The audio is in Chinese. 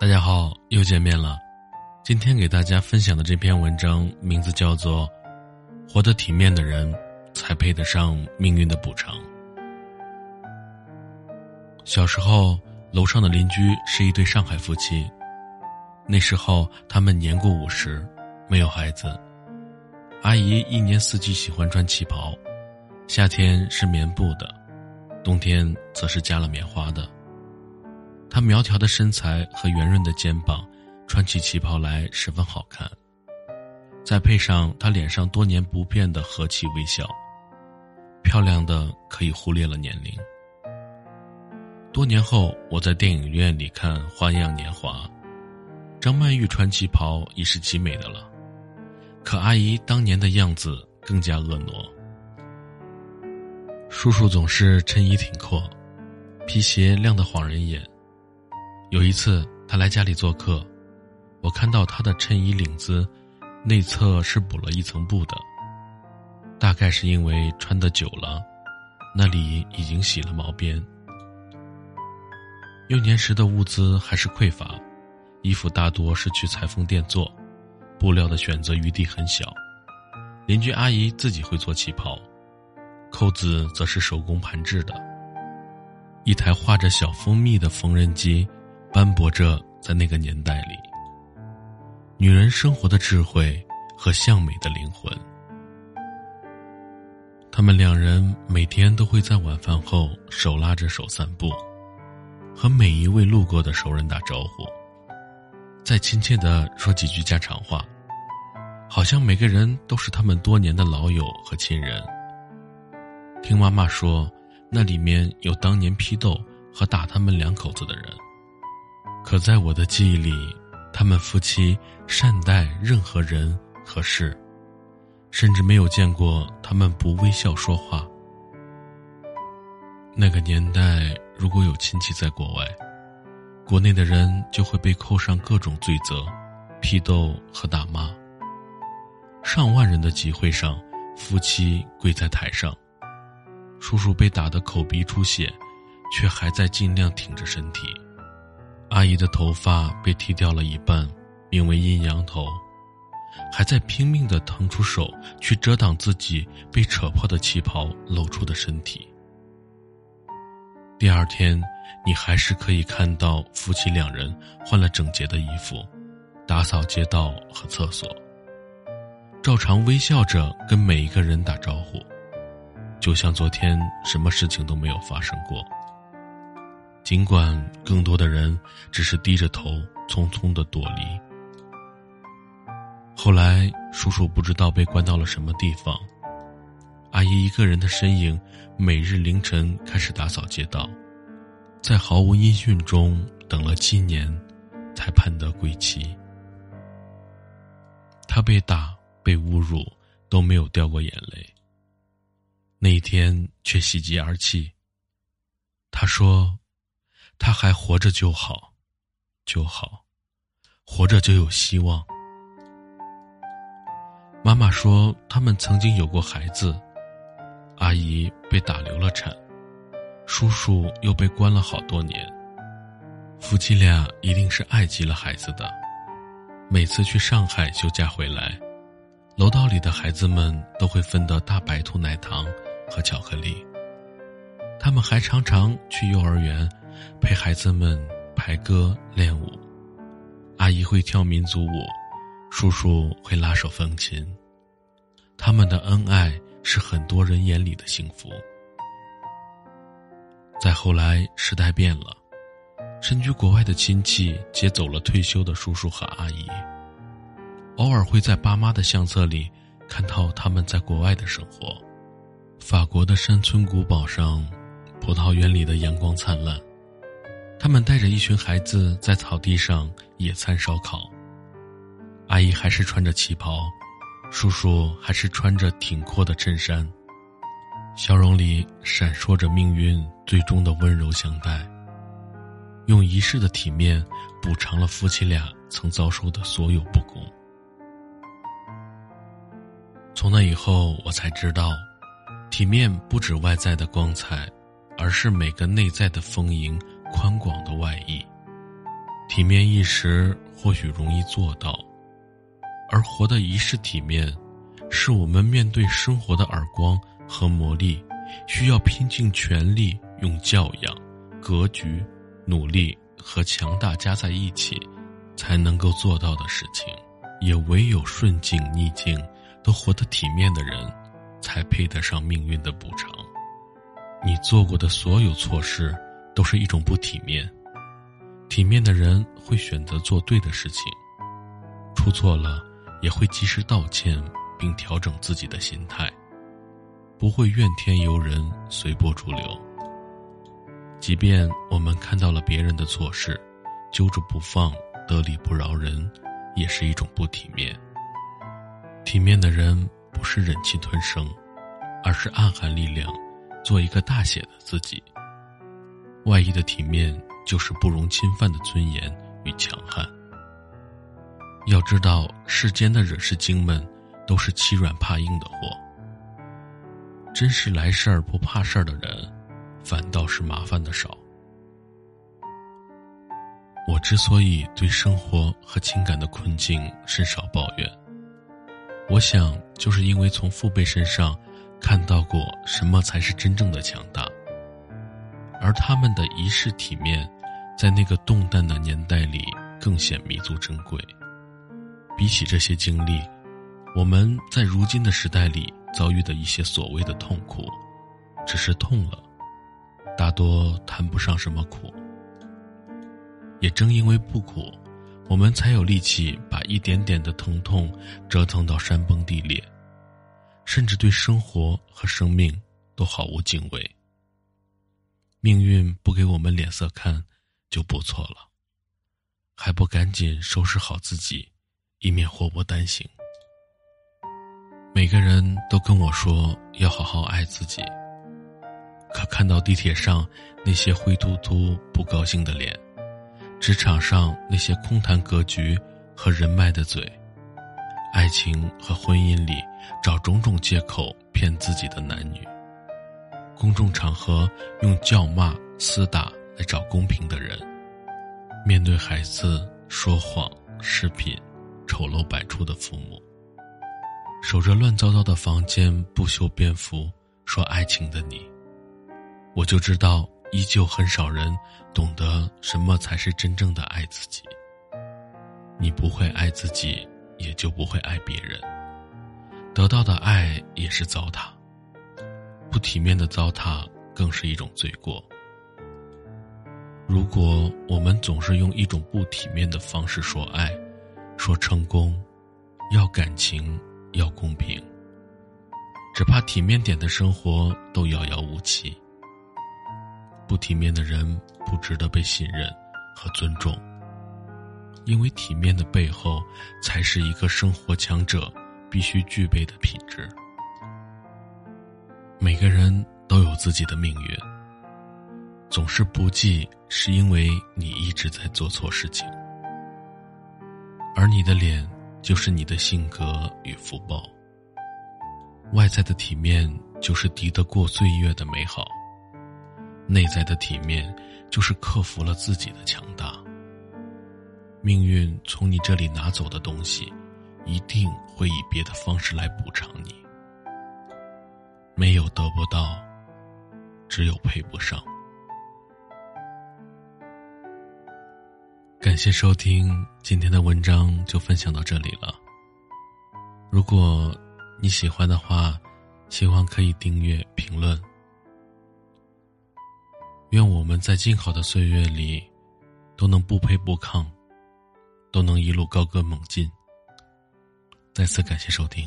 大家好，又见面了。今天给大家分享的这篇文章名字叫做《活得体面的人才配得上命运的补偿》。小时候，楼上的邻居是一对上海夫妻，那时候他们年过五十，没有孩子。阿姨一年四季喜欢穿旗袍，夏天是棉布的，冬天则是加了棉花的。她苗条的身材和圆润的肩膀。穿起旗袍来十分好看，再配上她脸上多年不变的和气微笑，漂亮的可以忽略了年龄。多年后，我在电影院里看《花样年华》，张曼玉穿旗袍已是极美的了，可阿姨当年的样子更加婀娜。叔叔总是衬衣挺阔，皮鞋亮得晃人眼。有一次，他来家里做客。我看到他的衬衣领子内侧是补了一层布的，大概是因为穿的久了，那里已经洗了毛边。幼年时的物资还是匮乏，衣服大多是去裁缝店做，布料的选择余地很小。邻居阿姨自己会做旗袍，扣子则是手工盘制的。一台画着小蜂蜜的缝纫机，斑驳着在那个年代里。女人生活的智慧和向美的灵魂，他们两人每天都会在晚饭后手拉着手散步，和每一位路过的熟人打招呼，再亲切的说几句家常话，好像每个人都是他们多年的老友和亲人。听妈妈说，那里面有当年批斗和打他们两口子的人，可在我的记忆里。他们夫妻善待任何人和事，甚至没有见过他们不微笑说话。那个年代，如果有亲戚在国外，国内的人就会被扣上各种罪责，批斗和打骂。上万人的集会上，夫妻跪在台上，叔叔被打得口鼻出血，却还在尽量挺着身体。阿姨的头发被剃掉了一半，名为阴阳头，还在拼命的腾出手去遮挡自己被扯破的旗袍露出的身体。第二天，你还是可以看到夫妻两人换了整洁的衣服，打扫街道和厕所，照常微笑着跟每一个人打招呼，就像昨天什么事情都没有发生过。尽管更多的人只是低着头匆匆的躲离。后来，叔叔不知道被关到了什么地方，阿姨一个人的身影，每日凌晨开始打扫街道，在毫无音讯中等了七年，才盼得归期。他被打、被侮辱，都没有掉过眼泪。那一天却喜极而泣。他说。他还活着就好，就好，活着就有希望。妈妈说，他们曾经有过孩子，阿姨被打流了产，叔叔又被关了好多年。夫妻俩一定是爱极了孩子的。每次去上海休假回来，楼道里的孩子们都会分得大白兔奶糖和巧克力。他们还常常去幼儿园。陪孩子们排歌练舞，阿姨会跳民族舞，叔叔会拉手风琴。他们的恩爱是很多人眼里的幸福。再后来，时代变了，身居国外的亲戚接走了退休的叔叔和阿姨。偶尔会在爸妈的相册里看到他们在国外的生活：法国的山村古堡上，葡萄园里的阳光灿烂。他们带着一群孩子在草地上野餐烧烤。阿姨还是穿着旗袍，叔叔还是穿着挺阔的衬衫，笑容里闪烁着命运最终的温柔相待。用一世的体面补偿了夫妻俩曾遭受的所有不公。从那以后，我才知道，体面不止外在的光彩，而是每个内在的丰盈。宽广的外衣，体面一时或许容易做到，而活得一世体面，是我们面对生活的耳光和磨砺，需要拼尽全力，用教养、格局、努力和强大加在一起，才能够做到的事情。也唯有顺境逆境都活得体面的人，才配得上命运的补偿。你做过的所有错事，都是一种不体面。体面的人会选择做对的事情，出错了也会及时道歉，并调整自己的心态，不会怨天尤人、随波逐流。即便我们看到了别人的错事，揪着不放、得理不饶人，也是一种不体面。体面的人不是忍气吞声，而是暗含力量，做一个大写的自己。外衣的体面。就是不容侵犯的尊严与强悍。要知道，世间的惹事精们，都是欺软怕硬的货。真是来事儿不怕事儿的人，反倒是麻烦的少。我之所以对生活和情感的困境甚少抱怨，我想就是因为从父辈身上看到过什么才是真正的强大，而他们的一世体面。在那个动荡的年代里，更显弥足珍贵。比起这些经历，我们在如今的时代里遭遇的一些所谓的痛苦，只是痛了，大多谈不上什么苦。也正因为不苦，我们才有力气把一点点的疼痛折腾到山崩地裂，甚至对生活和生命都毫无敬畏。命运不给我们脸色看。就不错了，还不赶紧收拾好自己，以免祸不单行。每个人都跟我说要好好爱自己，可看到地铁上那些灰突突、不高兴的脸，职场上那些空谈格局和人脉的嘴，爱情和婚姻里找种种借口骗自己的男女，公众场合用叫骂、厮打。来找公平的人，面对孩子说谎、视频、丑陋百出的父母，守着乱糟糟的房间不修边幅说爱情的你，我就知道，依旧很少人懂得什么才是真正的爱自己。你不会爱自己，也就不会爱别人。得到的爱也是糟蹋，不体面的糟蹋更是一种罪过。如果我们总是用一种不体面的方式说爱、说成功，要感情，要公平，只怕体面点的生活都遥遥无期。不体面的人不值得被信任和尊重，因为体面的背后，才是一个生活强者必须具备的品质。每个人都有自己的命运。总是不济，是因为你一直在做错事情，而你的脸就是你的性格与福报。外在的体面就是敌得过岁月的美好，内在的体面就是克服了自己的强大。命运从你这里拿走的东西，一定会以别的方式来补偿你。没有得不到，只有配不上。感谢收听今天的文章，就分享到这里了。如果你喜欢的话，希望可以订阅、评论。愿我们在静好的岁月里，都能不卑不亢，都能一路高歌猛进。再次感谢收听。